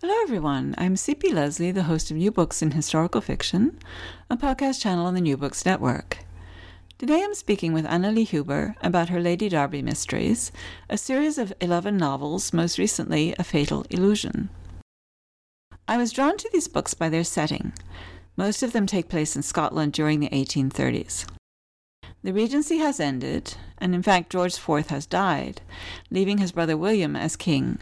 Hello, everyone. I'm CP Leslie, the host of New Books in Historical Fiction, a podcast channel on the New Books Network. Today I'm speaking with Anna Lee Huber about her Lady Darby Mysteries, a series of 11 novels, most recently, A Fatal Illusion. I was drawn to these books by their setting. Most of them take place in Scotland during the 1830s. The Regency has ended, and in fact, George IV has died, leaving his brother William as king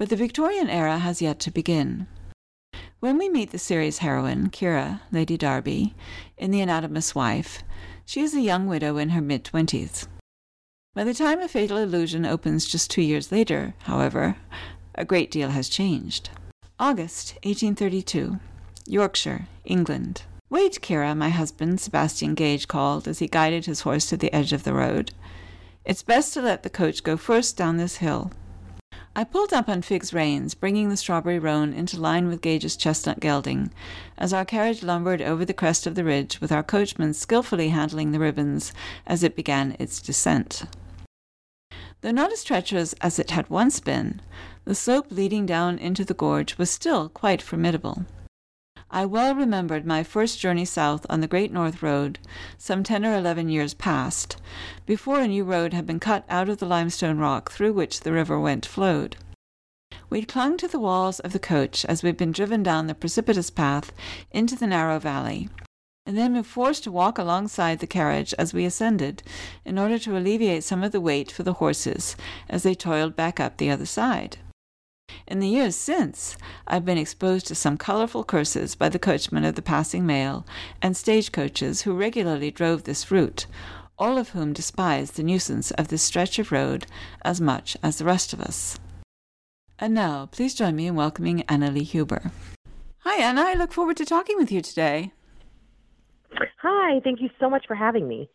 but the Victorian era has yet to begin. When we meet the series heroine, Kiera, Lady Darby, in The Anatomist's Wife, she is a young widow in her mid twenties. By the time A Fatal Illusion opens just two years later, however, a great deal has changed. August 1832, Yorkshire, England. Wait, Kiera, my husband, Sebastian Gage called as he guided his horse to the edge of the road. It's best to let the coach go first down this hill. I pulled up on Fig's reins, bringing the strawberry roan into line with Gage's chestnut gelding, as our carriage lumbered over the crest of the ridge, with our coachman skilfully handling the ribbons as it began its descent. Though not as treacherous as it had once been, the slope leading down into the gorge was still quite formidable. I well remembered my first journey south on the Great North Road, some ten or eleven years past, before a new road had been cut out of the limestone rock through which the river Went flowed. We'd clung to the walls of the coach as we'd been driven down the precipitous path into the narrow valley, and then been forced to walk alongside the carriage as we ascended, in order to alleviate some of the weight for the horses as they toiled back up the other side. In the years since, I've been exposed to some colorful curses by the coachmen of the passing mail and stagecoaches who regularly drove this route, all of whom despise the nuisance of this stretch of road as much as the rest of us. And now, please join me in welcoming Anna Lee Huber. Hi, Anna. I look forward to talking with you today. Hi, thank you so much for having me.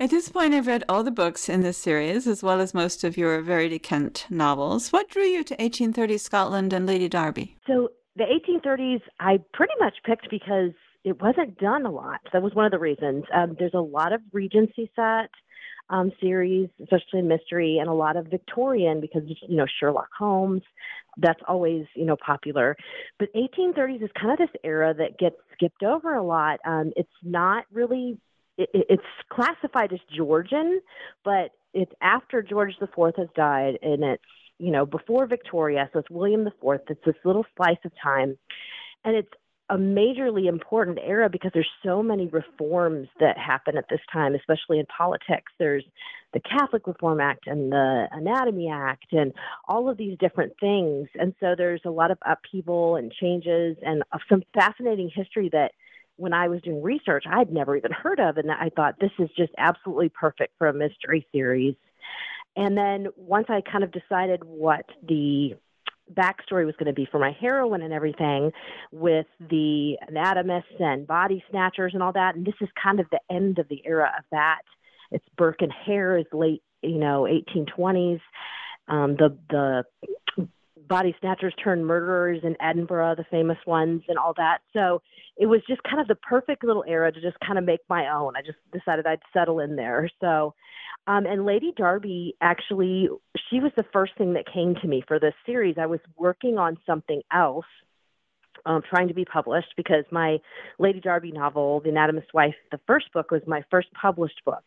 At this point, I've read all the books in this series, as well as most of your Verity Kent novels. What drew you to 1830s Scotland and Lady Darby? So, the 1830s, I pretty much picked because it wasn't done a lot. That was one of the reasons. Um, there's a lot of Regency set um, series, especially in mystery, and a lot of Victorian because, you know, Sherlock Holmes. That's always, you know, popular. But 1830s is kind of this era that gets skipped over a lot. Um, it's not really it, it's classified as Georgian, but it's after George the Fourth has died, and it's you know before Victoria, so it's William the Fourth. It's this little slice of time, and it's a majorly important era because there's so many reforms that happen at this time, especially in politics. There's the Catholic Reform Act and the Anatomy Act and all of these different things. And so there's a lot of upheaval and changes and some fascinating history that when I was doing research, I had never even heard of. And I thought this is just absolutely perfect for a mystery series. And then once I kind of decided what the backstory was going to be for my heroine and everything with the anatomists and body snatchers and all that, and this is kind of the end of the era of that. It's Burke and Hare is late, you know, 1820s. Um, the the body snatchers turned murderers in Edinburgh, the famous ones, and all that. So it was just kind of the perfect little era to just kind of make my own. I just decided I'd settle in there. So, um, and Lady Darby actually, she was the first thing that came to me for this series. I was working on something else. Um, trying to be published because my Lady Darby novel, The Anatomist's Wife, the first book was my first published book.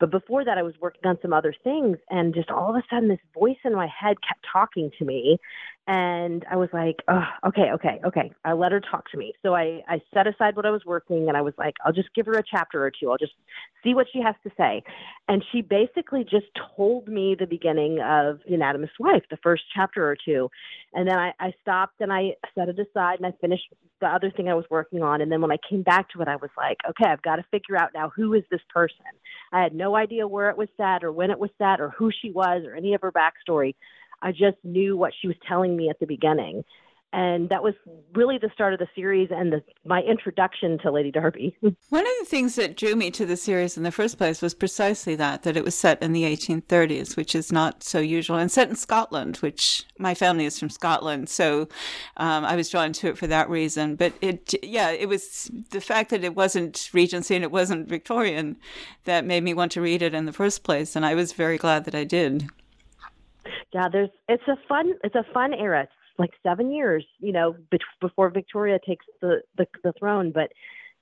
But before that, I was working on some other things, and just all of a sudden, this voice in my head kept talking to me, and I was like, oh, okay, okay, okay. I let her talk to me. So I, I set aside what I was working and I was like, I'll just give her a chapter or two. I'll just see what she has to say. And she basically just told me the beginning of The Anatomist's Wife, the first chapter or two. And then I, I stopped and I set it aside and I finished the other thing I was working on. And then when I came back to it, I was like, okay, I've got to figure out now who is this person? I had no idea where it was set or when it was set or who she was or any of her backstory. I just knew what she was telling me at the beginning. And that was really the start of the series and the, my introduction to Lady Darby. One of the things that drew me to the series in the first place was precisely that, that it was set in the 1830s, which is not so usual, and set in Scotland, which my family is from Scotland. So um, I was drawn to it for that reason. But it, yeah, it was the fact that it wasn't Regency and it wasn't Victorian that made me want to read it in the first place. And I was very glad that I did yeah, there's it's a fun it's a fun era. It's like seven years, you know, be- before Victoria takes the, the the throne. But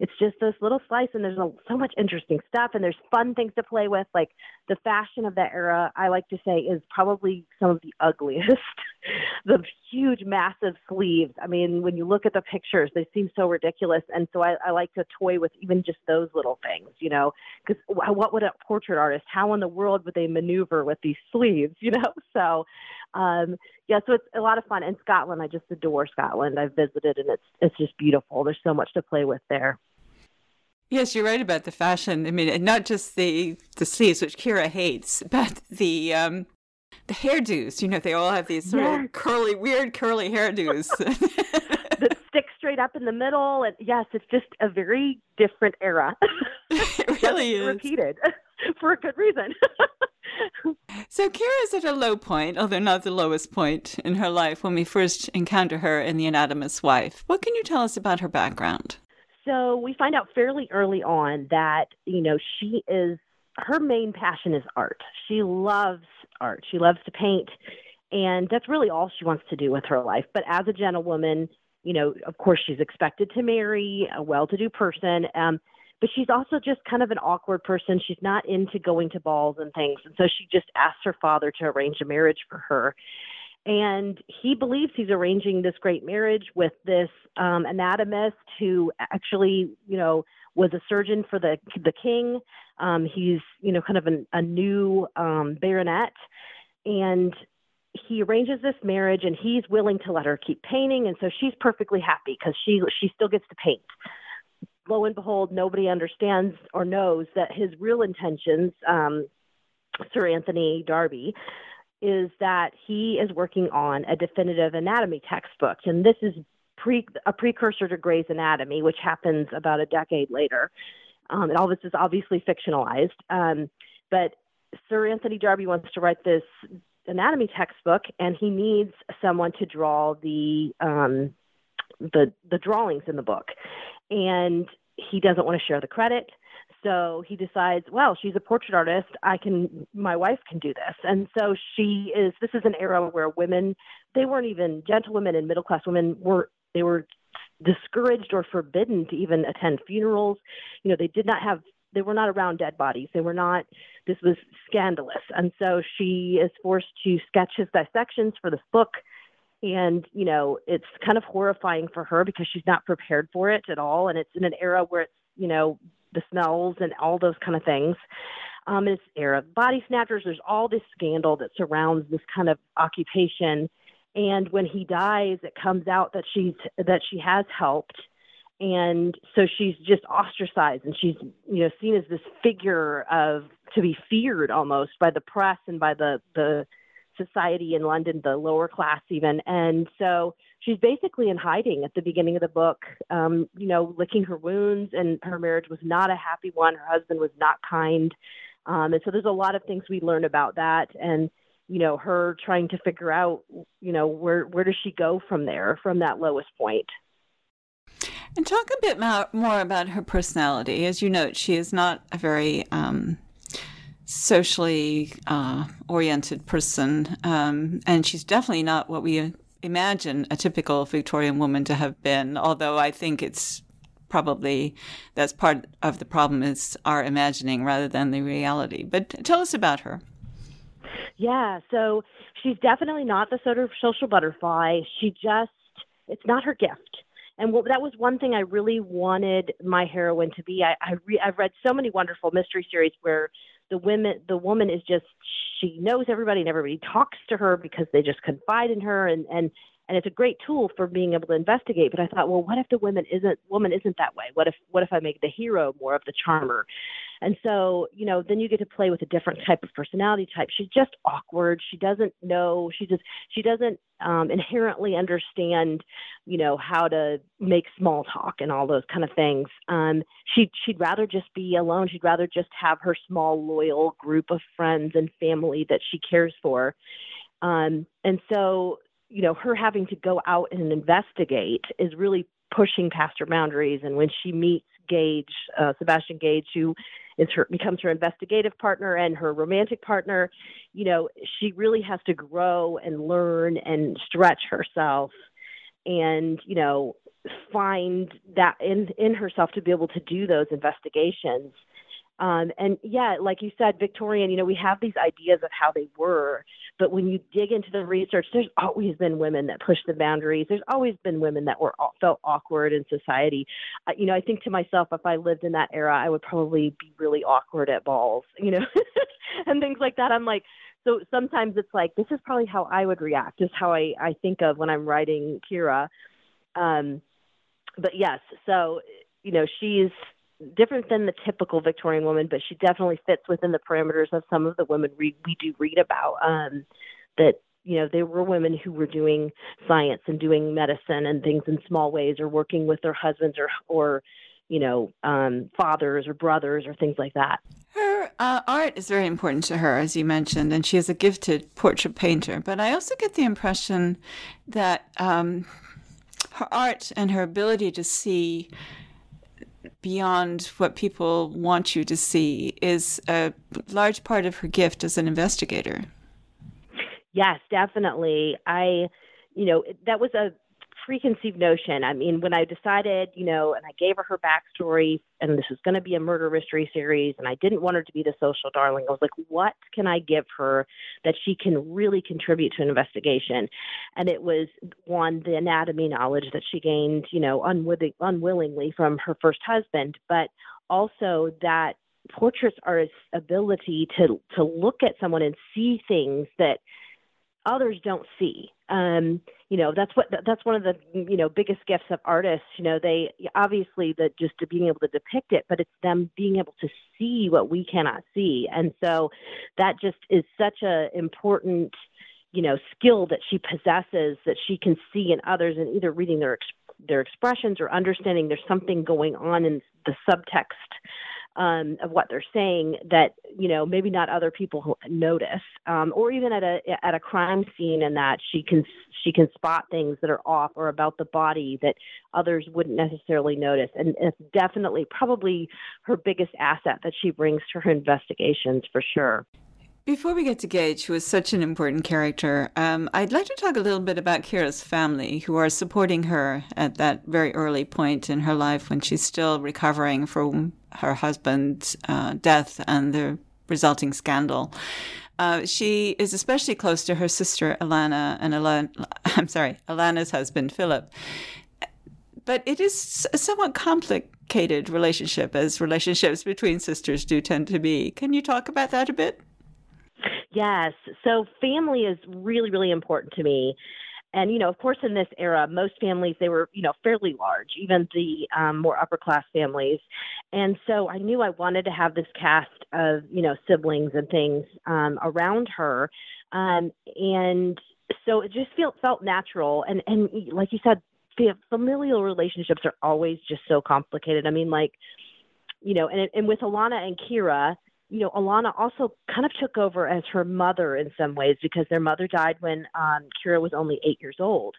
it's just this little slice and there's a, so much interesting stuff and there's fun things to play with. Like the fashion of that era i like to say is probably some of the ugliest. The huge massive sleeves. I mean when you look at the pictures they seem so ridiculous and so i, I like to toy with even just those little things you know? Because what would a portrait artist how in the world would they maneuver with these sleeves you know? So um yeah so it's a lot of fun. And scotland i just adore scotland. I've visited and it's it's just beautiful. There's so much to play with there Yes, you're right about the fashion. I mean, not just the the sleeves, which Kiera hates, but the um, the hairdos. You know, they all have these sort yes. of curly, weird curly hairdos that stick straight up in the middle. And yes, it's just a very different era. it really is repeated for a good reason. so Kiera is at a low point, although not the lowest point in her life when we first encounter her in The Anatomist's Wife. What can you tell us about her background? So we find out fairly early on that, you know, she is, her main passion is art. She loves art. She loves to paint. And that's really all she wants to do with her life. But as a gentlewoman, you know, of course, she's expected to marry a well to do person. Um, but she's also just kind of an awkward person. She's not into going to balls and things. And so she just asks her father to arrange a marriage for her and he believes he's arranging this great marriage with this um, anatomist who actually, you know, was a surgeon for the the king. Um, he's, you know, kind of an, a new um, baronet, and he arranges this marriage, and he's willing to let her keep painting, and so she's perfectly happy because she she still gets to paint. Lo and behold, nobody understands or knows that his real intentions, um, Sir Anthony Darby, is that he is working on a definitive anatomy textbook, and this is pre, a precursor to Gray's Anatomy, which happens about a decade later. Um, and all this is obviously fictionalized. Um, but Sir Anthony Darby wants to write this anatomy textbook, and he needs someone to draw the um, the the drawings in the book, and he doesn't want to share the credit so he decides, well, she's a portrait artist. I can, my wife can do this. And so she is, this is an era where women, they weren't even, gentlewomen and middle class women were, they were discouraged or forbidden to even attend funerals. You know, they did not have, they were not around dead bodies. They were not, this was scandalous. And so she is forced to sketch his dissections for this book. And, you know, it's kind of horrifying for her because she's not prepared for it at all. And it's in an era where it's, you know, the smells and all those kind of things. Um, this era of body snatchers, there's all this scandal that surrounds this kind of occupation. And when he dies, it comes out that she's that she has helped, and so she's just ostracized, and she's you know seen as this figure of to be feared almost by the press and by the the society in London, the lower class even. And so she's basically in hiding at the beginning of the book, um, you know, licking her wounds, and her marriage was not a happy one. Her husband was not kind. Um, and so there's a lot of things we learn about that. And, you know, her trying to figure out, you know, where where does she go from there, from that lowest point. And talk a bit more about her personality. As you note, she is not a very um, socially uh, oriented person, um, and she's definitely not what we imagine a typical Victorian woman to have been. Although I think it's probably that's part of the problem is our imagining rather than the reality. But tell us about her. Yeah, so she's definitely not the sort of social butterfly. She just it's not her gift. And what, that was one thing I really wanted my heroine to be. I, I re, I've read so many wonderful mystery series where the women the woman is just she knows everybody and everybody talks to her because they just confide in her. And and and it's a great tool for being able to investigate. But i thought well what if the woman isn't woman isn't that way? What if what if i make the hero more of the charmer and so you know then you get to play with a different type of personality type. She's just awkward. She doesn't know. She just she doesn't um, inherently understand you know how to make small talk and all those kind of things. Um, she she'd rather just be alone. She'd rather just have her small loyal group of friends and family that she cares for. Um, and so you know, her having to go out and investigate is really pushing past her boundaries. And when she meets Gage, uh, Sebastian Gage, who is her becomes her investigative partner and her romantic partner, you know, she really has to grow and learn and stretch herself, and you know, find that in in herself to be able to do those investigations. Um, and yeah, like you said, Victorian, you know, we have these ideas of how they were, but when you dig into the research, there's always been women that pushed the boundaries. There's always been women that were felt awkward in society. Uh, you know, I think to myself, if I lived in that era, I would probably be really awkward at balls, you know, and things like that. I'm like, so sometimes it's like this is probably how I would react. Is how I I think of when I'm writing Kiera. Um, but yes, so you know, she's different than the typical Victorian woman, but she definitely fits within the parameters of some of the women we, we do read about. Um, that you know they were women who were doing science and doing medicine and things in small ways, or working with their husbands or or you know um, fathers or brothers or things like that. Her uh, art is very important to her, as you mentioned, and she is a gifted portrait painter. But I also get the impression that um, her art and her ability to see beyond what people want you to see is a large part of her gift as an investigator. Yes, definitely. I, you know, that was a preconceived notion. I mean, when I decided, you know, and I gave her her backstory, and this was going to be a murder mystery series, and I didn't want her to be the social darling. I was like, what can I give her that she can really contribute to an investigation? And it was one, the anatomy knowledge that she gained, you know, unwilling, unwillingly from her first husband, but also that portraits artists' ability to to look at someone and see things that others don't see. Um, you know, that's what that's one of the mm, you know biggest gifts of artists. You know, they obviously the just to being able to depict it, but it's them being able to see what we cannot see, and so that just is such a important you know skill that she possesses that she can see in others and either reading their their expressions or understanding there's something going on in the subtext um, of what they're saying that you know maybe not other people notice, um, or even at a at a crime scene, and that she can she can spot things that are off or about the body that others wouldn't necessarily notice, and it's definitely probably her biggest asset that she brings to her investigations for sure. Before we get to Gage, who is such an important character, um, I'd like to talk a little bit about Kiera's family, who are supporting her at that very early point in her life when she's still recovering from her husband's uh, death and the resulting scandal. Uh, she is especially close to her sister Alana and Alana, I'm sorry, Alana's husband Philip. But it is a somewhat complicated relationship, as relationships between sisters do tend to be. Can you talk about that a bit? Yes. So family is really, really important to me. And, you know, of course, in this era, most families, they were, you know, fairly large, even the um, more upper class families. And so I knew I wanted to have this cast of, you know, siblings and things um, around her. Um, and so it just felt, felt natural. And, and like you said, familial relationships are always just so complicated. I mean, like, you know, and, and with Alana and Kiera, you know, Alana also kind of took over as her mother in some ways because their mother died when um, Kiera was only eight years old.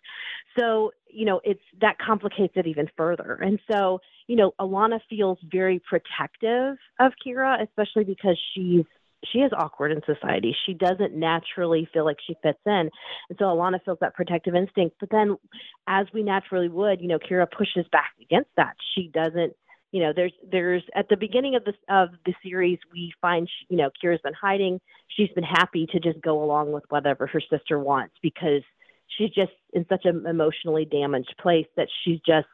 So, you know, it's that complicates it even further. And so, you know, Alana feels very protective of Kiera, especially because she's she is awkward in society. She doesn't naturally feel like she fits in. And so Alana feels that protective instinct. But then, as we naturally would, you know, Kiera pushes back against that. She doesn't you know there's there's at the beginning of the of the series we find she, you know Kiera's been hiding. She's been happy to just go along with whatever her sister wants because she's just in such an emotionally damaged place that she's just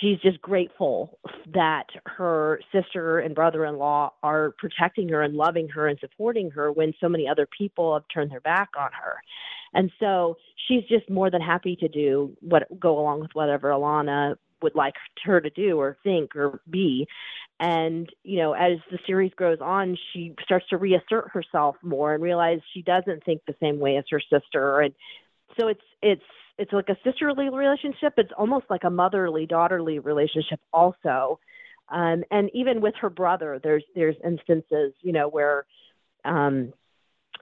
she's just grateful that her sister and brother-in-law are protecting her and loving her and supporting her when so many other people have turned their back on her. And so she's just more than happy to do what go along with whatever Alana would like her to do or think or be. And, you know, as the series goes on, she starts to reassert herself more and realize she doesn't think the same way as her sister. And so it's, it's, it's like a sisterly relationship. It's almost like a motherly daughterly relationship also. Um, and even with her brother, there's, there's instances, you know, where, um,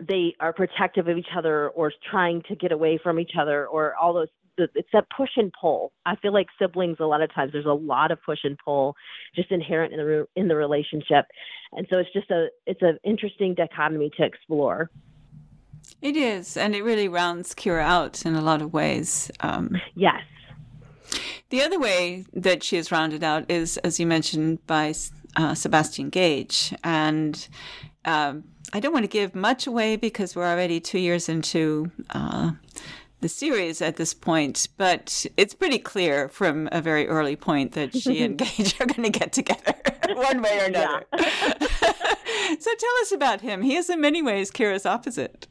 they are protective of each other or trying to get away from each other or all those it's that push and pull. I feel like siblings a lot of times there's a lot of push and pull just inherent in the in the relationship, and so it's just a it's an interesting dichotomy to explore. It is, and it really rounds Kiera out in a lot of ways. Um, yes. The other way that she is rounded out is, as you mentioned, by uh, Sebastian Gage, and um, I don't want to give much away because we're already two years into uh, the series at this point, but it's pretty clear from a very early point that she and Gage are going to get together one way or another. so tell us about him. He is in many ways Kiera's opposite.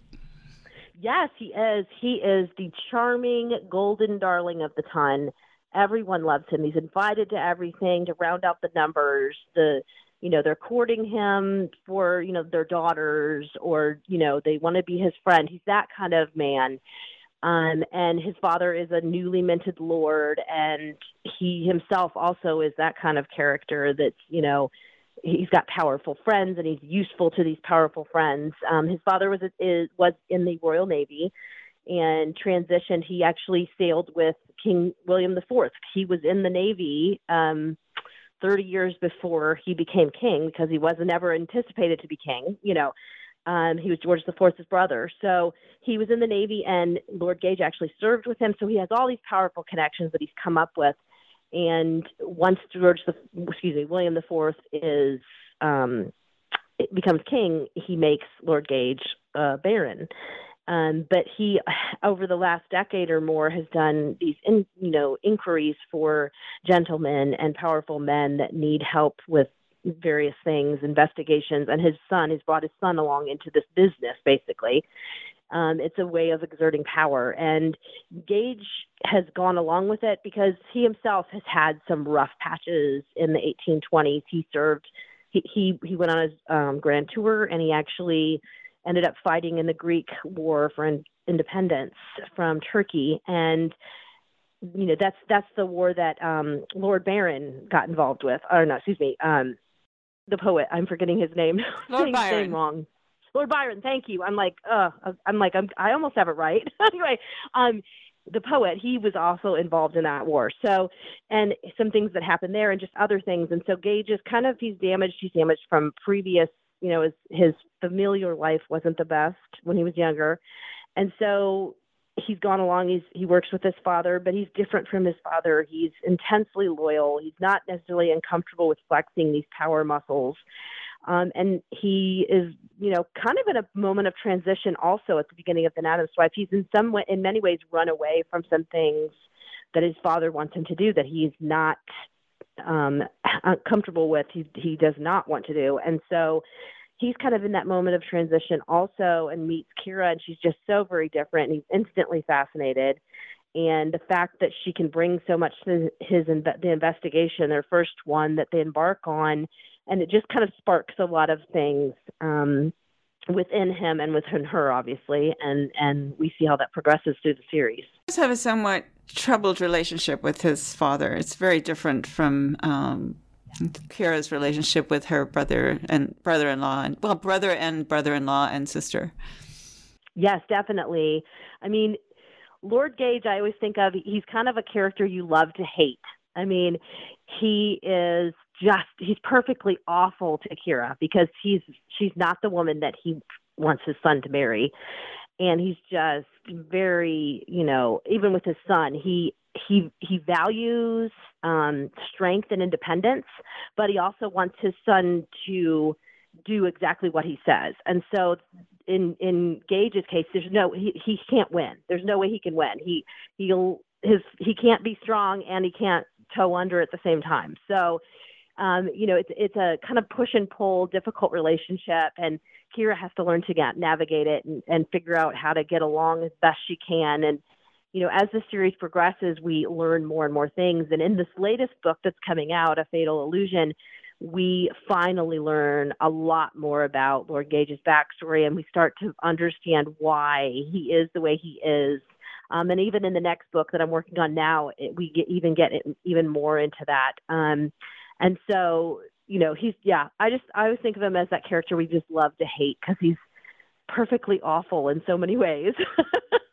Yes, he is. He is the charming golden darling of the ton. Everyone loves him. He's invited to everything to round out the numbers. The you know they're courting him for you know their daughters or you know they want to be his friend. He's that kind of man um, and his father is a newly minted lord, and he himself also is that kind of character that's, you know, he's got powerful friends and he's useful to these powerful friends. Um, his father was is, was in the Royal Navy and transitioned. He actually sailed with King William IV. He was in the Navy um, 30 years before he became king because he wasn't ever anticipated to be king. You know, um, he was George IV's brother. So he was in the Navy, and Lord Gage actually served with him. So he has all these powerful connections that he's come up with. And once George, the, excuse me, William IV is um, becomes king, he makes Lord Gage uh, Baron. Um, but he, over the last decade or more, has done these, in, you know, inquiries for gentlemen and powerful men that need help with various things, investigations, and his son, he's brought his son along into this business basically. Um, it's a way of exerting power. And Gage has gone along with it because he himself has had some rough patches in the 1820s. He served, he, he, he went on his um, grand tour and he actually ended up fighting in the Greek War for in, independence from Turkey. And you know that's that's the war that um, Lord Byron got involved with. Or no, excuse me, um, the poet. I'm forgetting his name. Lord Byron. wrong. Lord Byron. Thank you. I'm like, uh, I'm like, I'm, I almost have it right. anyway, um, the poet, he was also involved in that war. So, and some things that happened there, and just other things. And so Gage is kind of he's damaged. He's damaged from previous, you know, his his familiar life wasn't the best when he was younger, and so he's gone along he's he works with his father but he's different from his father. He's intensely loyal. He's not necessarily uncomfortable with flexing these power muscles. Um, and he is you know kind of in a moment of transition also at the beginning of the Addams wife he's in some way in many ways run away from some things that his father wants him to do that he's not um comfortable with he he does not want to do. And so he's kind of in that moment of transition also and meets Kiera and she's just so very different and he's instantly fascinated. And the fact that she can bring so much to his the investigation their first one that they embark on and it just kind of sparks a lot of things um, within him and within her obviously and and we see how that progresses through the series. He does have a somewhat troubled relationship with his father. It's very different from um, Kiera's relationship with her brother and brother-in-law, and well, brother and brother-in-law and sister. Yes, definitely. I mean, Lord Gage, I always think of he's kind of a character you love to hate. I mean, he is just he's perfectly awful to Kiera because he's she's not the woman that he wants his son to marry. And he's just very, you know, even with his son, he he he values um, strength and independence, but he also wants his son to do exactly what he says. And so in in Gage's case, there's no he he can't win. There's no way he can win. He he'll his he can't be strong and he can't toe under at the same time. So um, you know, it's it's a kind of push and pull, difficult relationship, and Kiera has to learn to get, navigate it and, and figure out how to get along as best she can. And you know, as the series progresses, we learn more and more things. And in this latest book that's coming out, A Fatal Illusion, we finally learn a lot more about Lord Gage's backstory, and we start to understand why he is the way he is. Um, and even in the next book that I'm working on now, it, we get, even get even more into that. Um, and so, you know, he's yeah. I just I always think of him as that character we just love to hate because he's perfectly awful in so many ways.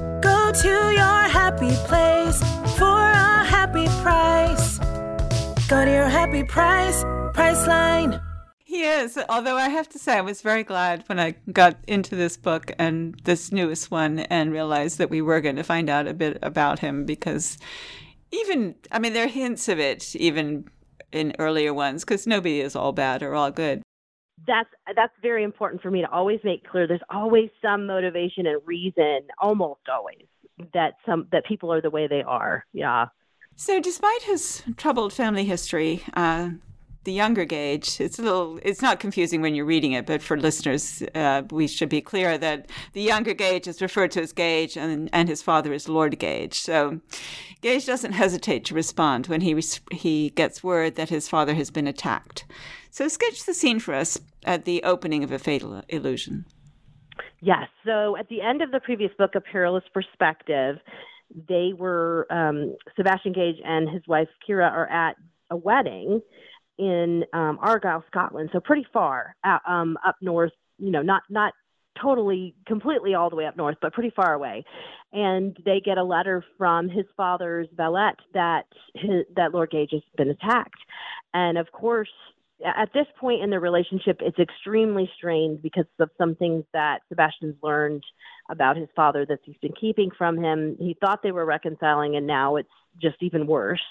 Go to your happy place for a happy price. Go to your happy price, Priceline. He is, although I have to say, I was very glad when I got into this book and this newest one and realized that we were going to find out a bit about him because even, I mean, there are hints of it even in earlier ones because nobody is all bad or all good. That's that's very important for me to always make clear. There's always some motivation and reason, almost always, that some that people are the way they are. Yeah. So, despite his troubled family history, uh, the younger Gage, it's a little, it's not confusing when you're reading it, but for listeners, uh, we should be clear that the younger Gage is referred to as Gage and, and his father is Lord Gage. So Gage doesn't hesitate to respond when he, he gets word that his father has been attacked. So sketch the scene for us at the opening of A Fatal Illusion. Yes. So at the end of the previous book, A Perilous Perspective, they were, um, Sebastian Gage and his wife Kiera are at a wedding in um, Argyll, Scotland, so pretty far out, um, up north. You know, not not totally completely all the way up north, but pretty far away. And they get a letter from his father's valet that his, that Lord Gage has been attacked. And of course, at this point in the relationship, it's extremely strained because of some things that Sebastian's learned about his father that he's been keeping from him. He thought they were reconciling, and now it's just even worse.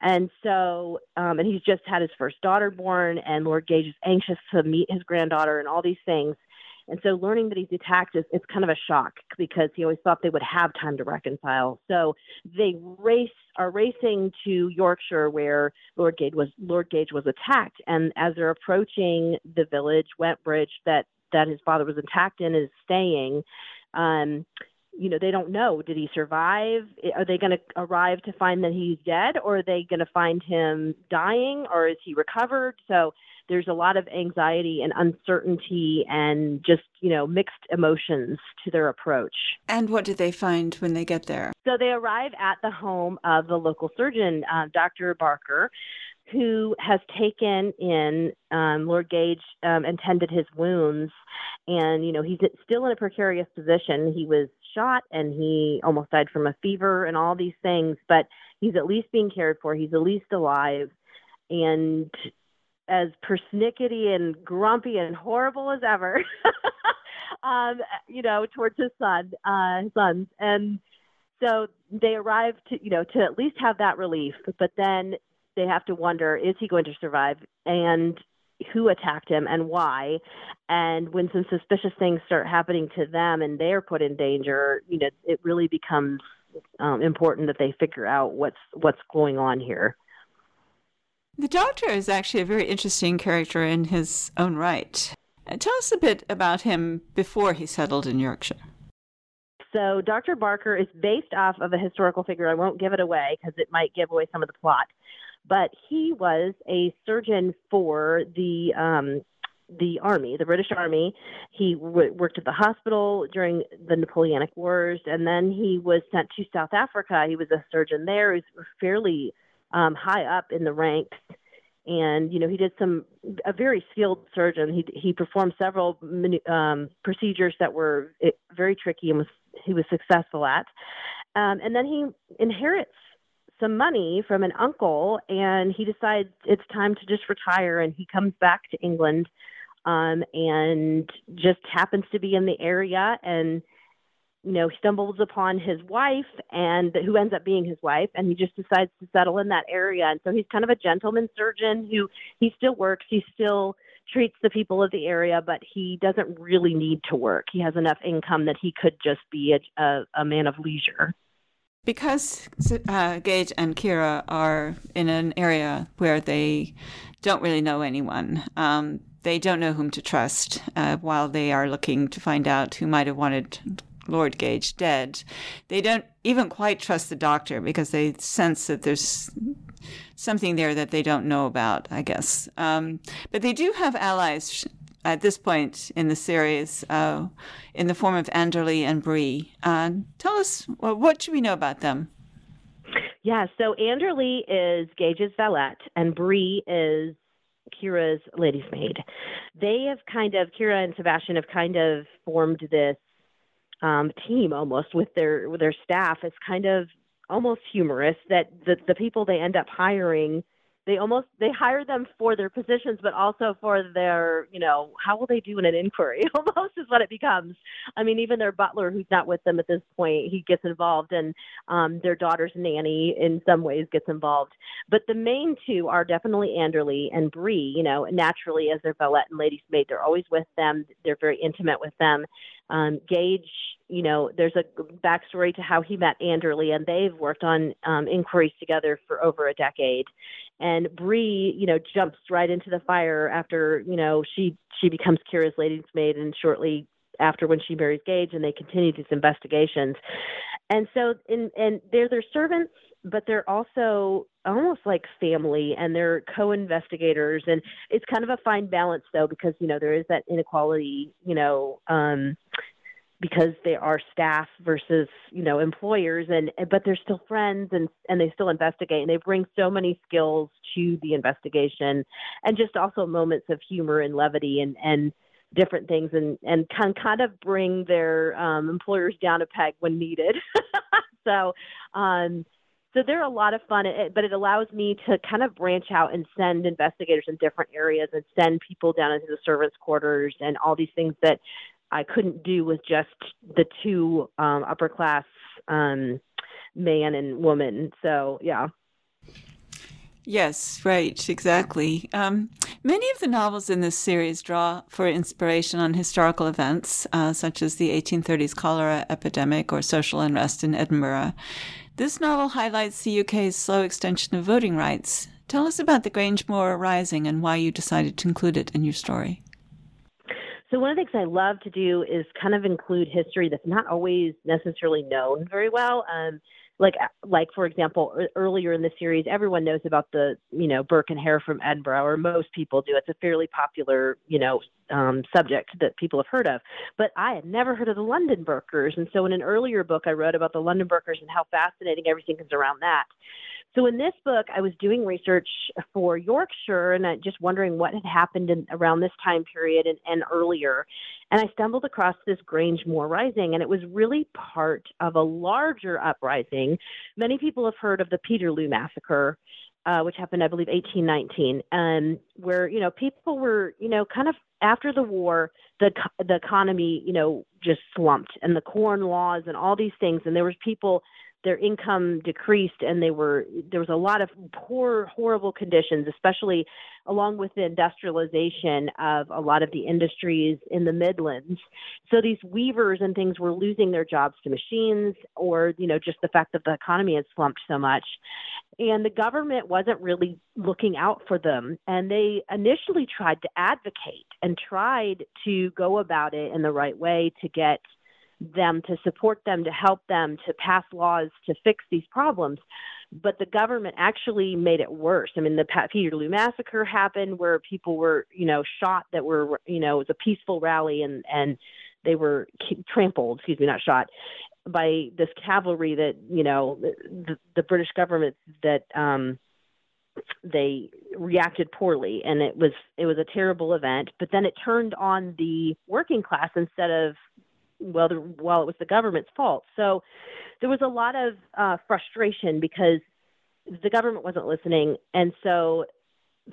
And so, um, and he's just had his first daughter born, and Lord Gage is anxious to meet his granddaughter and all these things. And so, learning that he's attacked is it's kind of a shock because he always thought they would have time to reconcile. So they race are racing to Yorkshire, where Lord Gage was Lord Gage was attacked. And as they're approaching the village, Wentbridge, that that his father was attacked in, is staying. Um, you know they don't know did he survive are they going to arrive to find that he's dead or are they going to find him dying or is he recovered so there's a lot of anxiety and uncertainty and just, you know, mixed emotions to their approach. And what do they find when they get there? So they arrive at the home of the local surgeon, uh, Dr. Barker, who has taken in um, Lord Gage um, and tended his wounds. And, you know, he's still in a precarious position. He was shot and he almost died from a fever and all these things, but he's at least being cared for. He's at least alive. And as persnickety and grumpy and horrible as ever, um, you know, towards his son, uh, his sons. And so they arrive to, you know, to at least have that relief. But then they have to wonder, is he going to survive? And who attacked him and why. And when some suspicious things start happening to them and they're put in danger, you know, it really becomes um, important that they figure out what's what's going on here. The doctor is actually a very interesting character in his own right. Uh, tell us a bit about him before he settled in Yorkshire. So, Dr. Barker is based off of a historical figure. I won't give it away because it might give away some of the plot. But he was a surgeon for the um, the army, the British Army. He w- worked at the hospital during the Napoleonic Wars, and then he was sent to South Africa. He was a surgeon there. He was fairly um, high up in the ranks, and you know he did some a very skilled surgeon. He he performed several um, procedures that were eh, very tricky and was he was successful at. Um, and then he inherits some money from an uncle, and he decides it's time to just retire. And he comes back to England, um, and just happens to be in the area and you know, stumbles upon his wife and who ends up being his wife and he just decides to settle in that area. And so he's kind of a gentleman surgeon who he still works, he still treats the people of the area, but he doesn't really need to work. He has enough income that he could just be a, a, a man of leisure. Because uh, Gage and Kiera are in an area where they don't really know anyone, um, they don't know whom to trust uh, while they are looking to find out who might have wanted Lord Gage dead, they don't even quite trust the doctor because they sense that there's something there that they don't know about, I guess. Um, but they do have allies at this point in the series uh, in the form of Anderley and Bree. Uh, tell us, well, what should we know about them? Yeah, so Anderley is Gage's valet, and Bree is Kiera's lady's maid. They have kind of, Kiera and Sebastian have kind of formed this um, team almost with their with their staff. It's kind of almost humorous that the the people they end up hiring they almost they hire them for their positions but also for their you know how will they do in an inquiry? Almost is what it becomes. I mean even their butler who's not with them at this point he gets involved and um their daughter's nanny in some ways gets involved. But the main two are definitely anderley and bree you know naturally as their valet and lady's maid they're always with them. They're very intimate with them um, Gage, you know, there's a backstory to how he met Anderley, and they've worked on um, inquiries together for over a decade. And Bree, you know, jumps right into the fire after, you know, she she becomes Kiera's lady's maid, and shortly after when she marries Gage, and they continue these investigations. And so, in and they're their servants, but they're also almost like family and they're co-investigators and it's kind of a fine balance though because you know there is that inequality you know um because they are staff versus you know employers and but they're still friends and and they still investigate and they bring so many skills to the investigation and just also moments of humor and levity and and different things and and can kind of bring their um employers down a peg when needed. So um so they're a lot of fun, but it allows me to kind of branch out and send investigators in different areas and send people down into the servants' quarters and all these things that I couldn't do with just the two um, upper class um, man and woman. So yeah. Yes, right, exactly. Um, many of the novels in this series draw for inspiration on historical events, uh, such as the 1830s cholera epidemic or social unrest in Edinburgh. This novel highlights the UK's slow extension of voting rights. Tell us about the Grange Moor Rising and why you decided to include it in your story. So one of the things I love to do is kind of include history that's not always necessarily known very well. Um, like like for example earlier in the series everyone knows about the you know burke and hare from edinburgh or most people do. It's a fairly popular you know um, subject that people have heard of. But i had never heard of the london burkers. And so in an earlier book i wrote about the london burkers and how fascinating everything is around that so in this book, I was doing research for Yorkshire and I just wondering what had happened in, around this time period and, and earlier. And I stumbled across this Grange Moor Rising, and it was really part of a larger uprising. Many people have heard of the Peterloo Massacre, uh, which happened, I believe, 1819, um, where you know people were, you know, kind of after the war, the the economy, you know, just slumped, and the corn laws and all these things, and there was people their income decreased and they were there was a lot of poor horrible conditions especially along with the industrialization of a lot of the industries in the midlands. So these weavers and things were losing their jobs to machines or you know just the fact that the economy had slumped so much. And the government wasn't really looking out for them. And they initially tried to advocate and tried to go about it in the right way to get them, to support them, to help them, to pass laws to fix these problems. But the government actually made it worse. I mean, the Peterloo massacre happened where people were, you know, shot that were, you know, it was a peaceful rally and and they were trampled, excuse me, not shot, by this cavalry that, you know, the, the British government that um they reacted poorly and it was it was a terrible event but then it turned on the working class instead of well, the, while it was the government's fault. So there was a lot of uh, frustration because the government wasn't listening, and so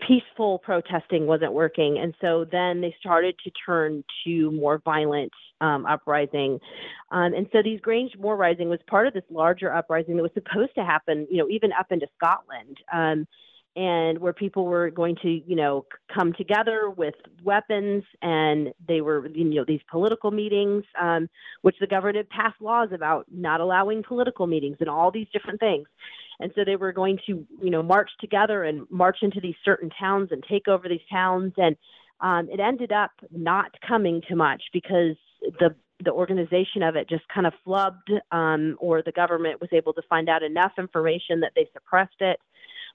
peaceful protesting wasn't working. And so then they started to turn to more violent um, uprising. Um, and so these Grange Moor Rising was part of this larger uprising that was supposed to happen, you know, even up into Scotland. Um, and where people were going to, you know, come together with weapons, and they were, you know, these political meetings, um, which the government passed laws about not allowing political meetings and all these different things. And so they were going to, you know, march together and march into these certain towns and take over these towns. And um, it ended up not coming to much because the the organization of it just kind of flubbed, um, or the government was able to find out enough information that they suppressed it.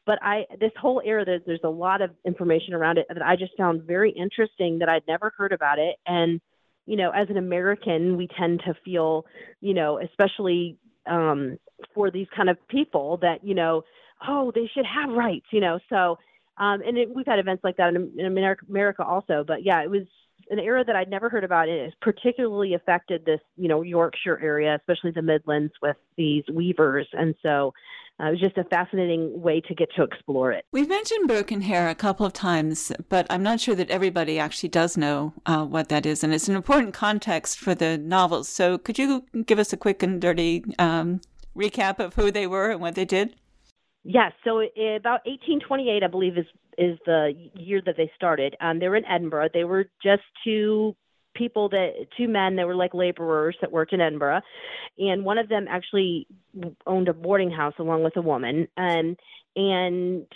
But I this whole era there's, there's a lot of information around it that I just found very interesting that I'd never heard about it. And you know, as an American, we tend to feel, you know, especially um, for these kind of people that you know, oh, they should have rights, you know. So, um, and it, we've had events like that in, in America, America also. But yeah, it was an era that I'd never heard about. It has particularly affected this, you know, Yorkshire area, especially the Midlands with these weavers. And so uh, it was just a fascinating way to get to explore it. We've mentioned Burke and Hare a couple of times, but I'm not sure that everybody actually does know uh, what that is. And it's an important context for the novels. So could you give us a quick and dirty um, recap of who they were and what they did? Yes, so about 1828, I believe, is is the year that they started. Um, they were in Edinburgh. They were just two people that two men that were like laborers that worked in Edinburgh, and one of them actually owned a boarding house along with a woman, and and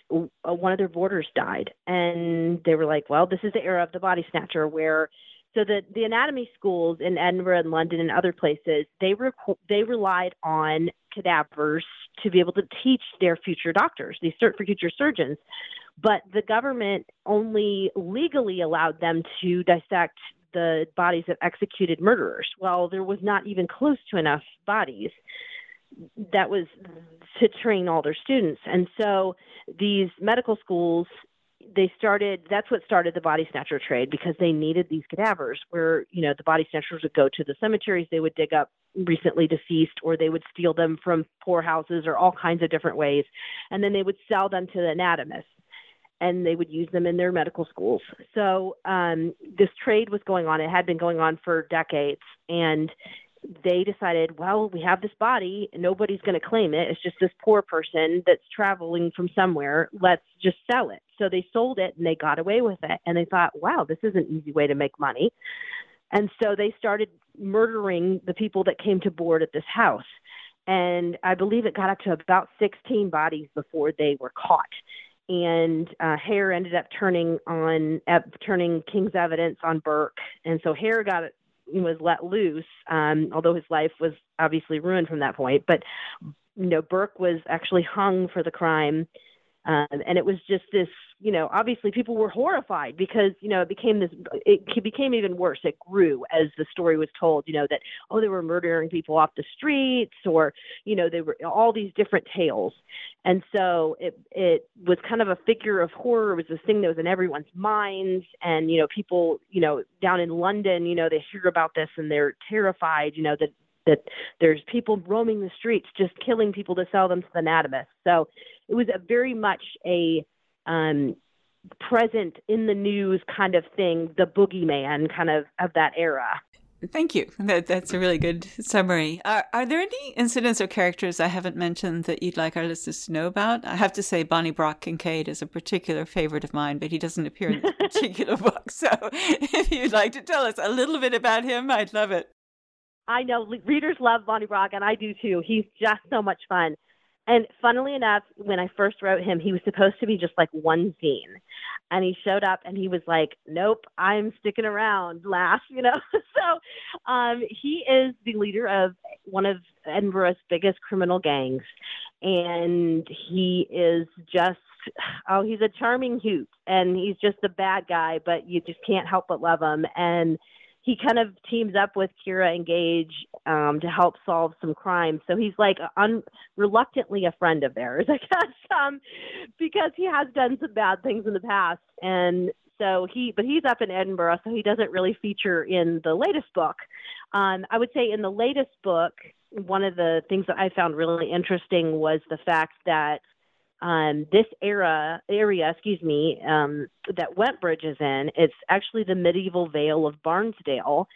one of their boarders died, and they were like, well, this is the era of the body snatcher where. So the, the anatomy schools in Edinburgh and London and other places, they re- they relied on cadavers to be able to teach their future doctors, these future surgeons. But the government only legally allowed them to dissect the bodies of executed murderers. Well, there was not even close to enough bodies that was to train all their students. And so these medical schools they started that's what started the body snatcher trade because they needed these cadavers where you know the body snatchers would go to the cemeteries they would dig up recently deceased or they would steal them from poorhouses or all kinds of different ways and then they would sell them to the anatomists and they would use them in their medical schools. So um, this trade was going on. It had been going on for decades, and they decided, well, we have this body, nobody's going to claim it. It's just this poor person that's traveling from somewhere. Let's just sell it. So they sold it and they got away with it. And they thought, wow, this is an easy way to make money. And so they started murdering the people that came to board at this house. And I believe it got up to about 16 bodies before they were caught and uh, Hare ended up turning on uh, turning King's evidence on Burke, and so Hare got was let loose, um, although his life was obviously ruined from that point. But you know, Burke was actually hung for the crime. Um, and it was just this, you know, obviously people were horrified because, you know, it became this, it became even worse. It grew as the story was told, you know, that, oh, they were murdering people off the streets or, you know, they were all these different tales. And so it, it was kind of a figure of horror. It was this thing that was in everyone's minds. And, you know, people, you know, down in London, you know, they hear about this and they're terrified, you know, that that there's people roaming the streets just killing people to sell them to the anatomists. So it was a very much a um, present in the news kind of thing, the boogeyman kind of of that era. Thank you. That, that's a really good summary. Are, are there any incidents or characters I haven't mentioned that you'd like our listeners to know about? I have to say, Bonnie Brock Kincaid is a particular favorite of mine, but he doesn't appear in this particular book. So if you'd like to tell us a little bit about him, I'd love it. I know readers love Bonnie Brock, and I do too. He's just so much fun. And funnily enough, when I first wrote him, he was supposed to be just like one scene. And he showed up and he was like, Nope, I'm sticking around, laugh, you know. so um, he is the leader of one of Edinburgh's biggest criminal gangs. And he is just oh, he's a charming hoot and he's just a bad guy, but you just can't help but love him. And he kind of teams up with Kiera and Gage um, to help solve some crimes. So he's like un- reluctantly a friend of theirs, I guess, um, because he has done some bad things in the past. And so he, but he's up in Edinburgh, so he doesn't really feature in the latest book. Um, I would say in the latest book, one of the things that I found really interesting was the fact that um, this era area, excuse me, um, that Wentbridge is in, it's actually the medieval Vale of Barnsdale.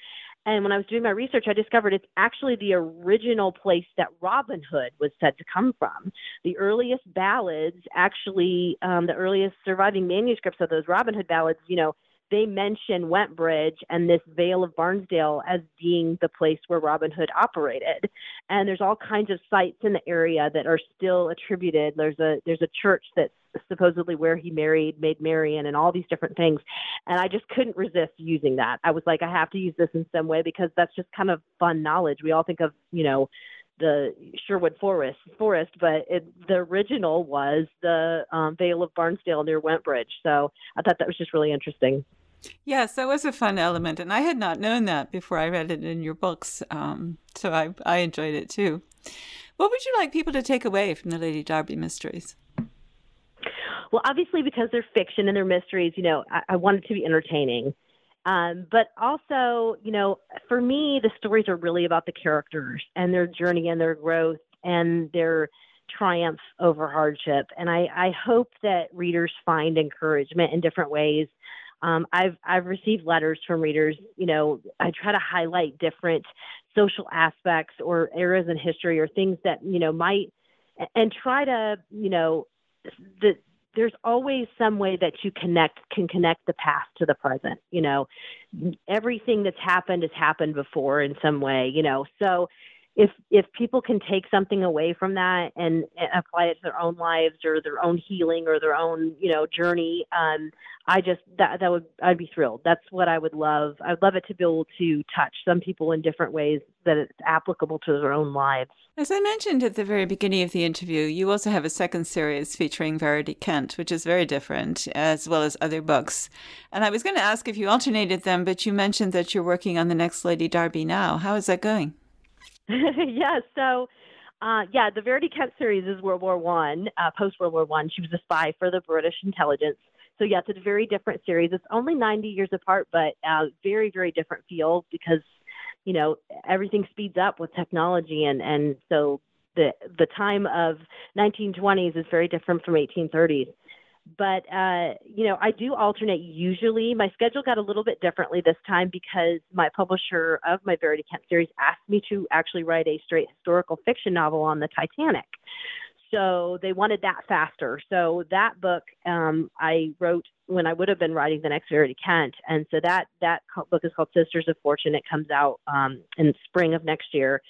And when I was doing my research, I discovered it's actually the original place that Robin Hood was said to come from. The earliest ballads, actually, um, the earliest surviving manuscripts of those Robin Hood ballads, you know, they mention Wentbridge and this Vale of Barnsdale as being the place where Robin Hood operated. And there's all kinds of sites in the area that are still attributed. There's a there's a church that's supposedly where he married Maid Marian and all these different things. And I just couldn't resist using that. I was like, I have to use this in some way because that's just kind of fun knowledge. We all think of, you know, the Sherwood Forest, forest, but it, the original was the um, Vale of Barnsdale near Wentbridge. So I thought that was just really interesting. Yes, that was a fun element, and I had not known that before I read it in your books. Um, so I I enjoyed it too. What would you like people to take away from the Lady Darby mysteries? Well, obviously, because they're fiction and they're mysteries, you know, I, I want it to be entertaining. Um, but also, you know, for me, the stories are really about the characters and their journey and their growth and their triumph over hardship. And I, I hope that readers find encouragement in different ways um, I've I've received letters from readers. You know, I try to highlight different social aspects or eras in history or things that you know might, and try to you know, the there's always some way that you connect can connect the past to the present. You know, everything that's happened has happened before in some way. You know, so if if people can take something away from that and, apply it to their own lives or their own healing or their own you know journey um i just that that would i'd be thrilled. That's what i would love. I'd love it to be able to touch some people in different ways that it's applicable to their own lives. As i mentioned at the very beginning of the interview you also have a second series featuring verity kent which is very different as well as other books. And i was going to ask if you alternated them but you mentioned that you're working on the next lady darby now. How is that going yeah, so uh, yeah, the Verity Kent series is World War One, uh, post World War One. She was a spy for the British intelligence. So yeah, it's a very different series. It's only 90 years apart, but uh, very, very different feel because you know everything speeds up with technology, and and so the the time of 1920s is very different from 1830s but uh, you know, I do alternate usually. My schedule got a little bit differently this time because my publisher of my Verity Kent series asked me to actually write a straight historical fiction novel on the Titanic. So they wanted that faster. So that book um, I wrote when I would have been writing the next Verity Kent, and so that that book is called Sisters of Fortune. It comes out um, in spring of next year,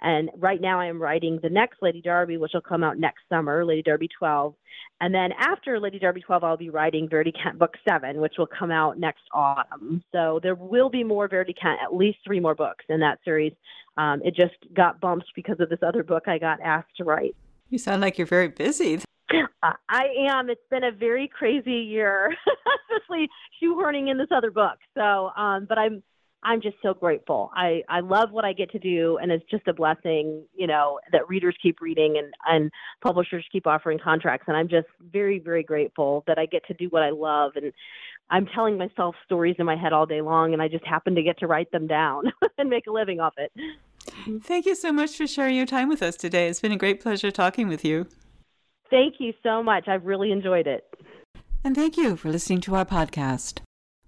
and right now I am writing the next Lady Darby, which will come out next summer, Lady Darby 12, and then after Lady Darby 12, I'll be writing Verity Kent book seven, which will come out next autumn. So there will be more Verity Kent, at least three more books in that series. Um, it just got bumped because of this other book I got asked to write. You sound like you're very busy. I am. It's been a very crazy year, especially shoehorning in this other book. So, um, but I'm I'm just so grateful. I I love what I get to do, and it's just a blessing, you know, that readers keep reading and and publishers keep offering contracts, and I'm just very very grateful that I get to do what I love, and I'm telling myself stories in my head all day long, and I just happen to get to write them down and make a living off it. Mm-hmm. Thank you so much for sharing your time with us today. It's been a great pleasure talking with you. Thank you so much. I've really enjoyed it. And thank you for listening to our podcast.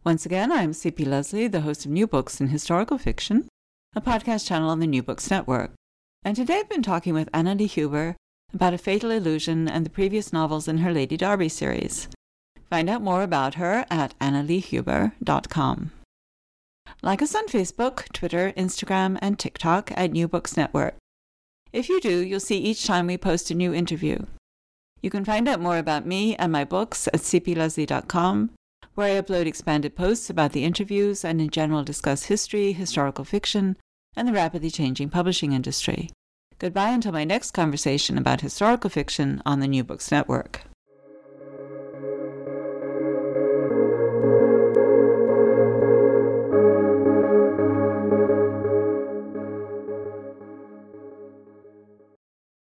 Once again, I'm CP Lesley, the host of New Books in Historical Fiction, a podcast channel on the New Books Network. And today I've been talking with Anna Lee Huber about A Fatal Illusion and the previous novels in her Lady Darby series. Find out more about her at annaleehuber.com. Like us on Facebook, Twitter, Instagram, and TikTok at New Books Network. If you do, you'll see each time we post a new interview. You can find out more about me and my books at cplesley.com, where I upload expanded posts about the interviews and in general discuss history, historical fiction, and the rapidly changing publishing industry. Goodbye until my next conversation about historical fiction on the New Books Network.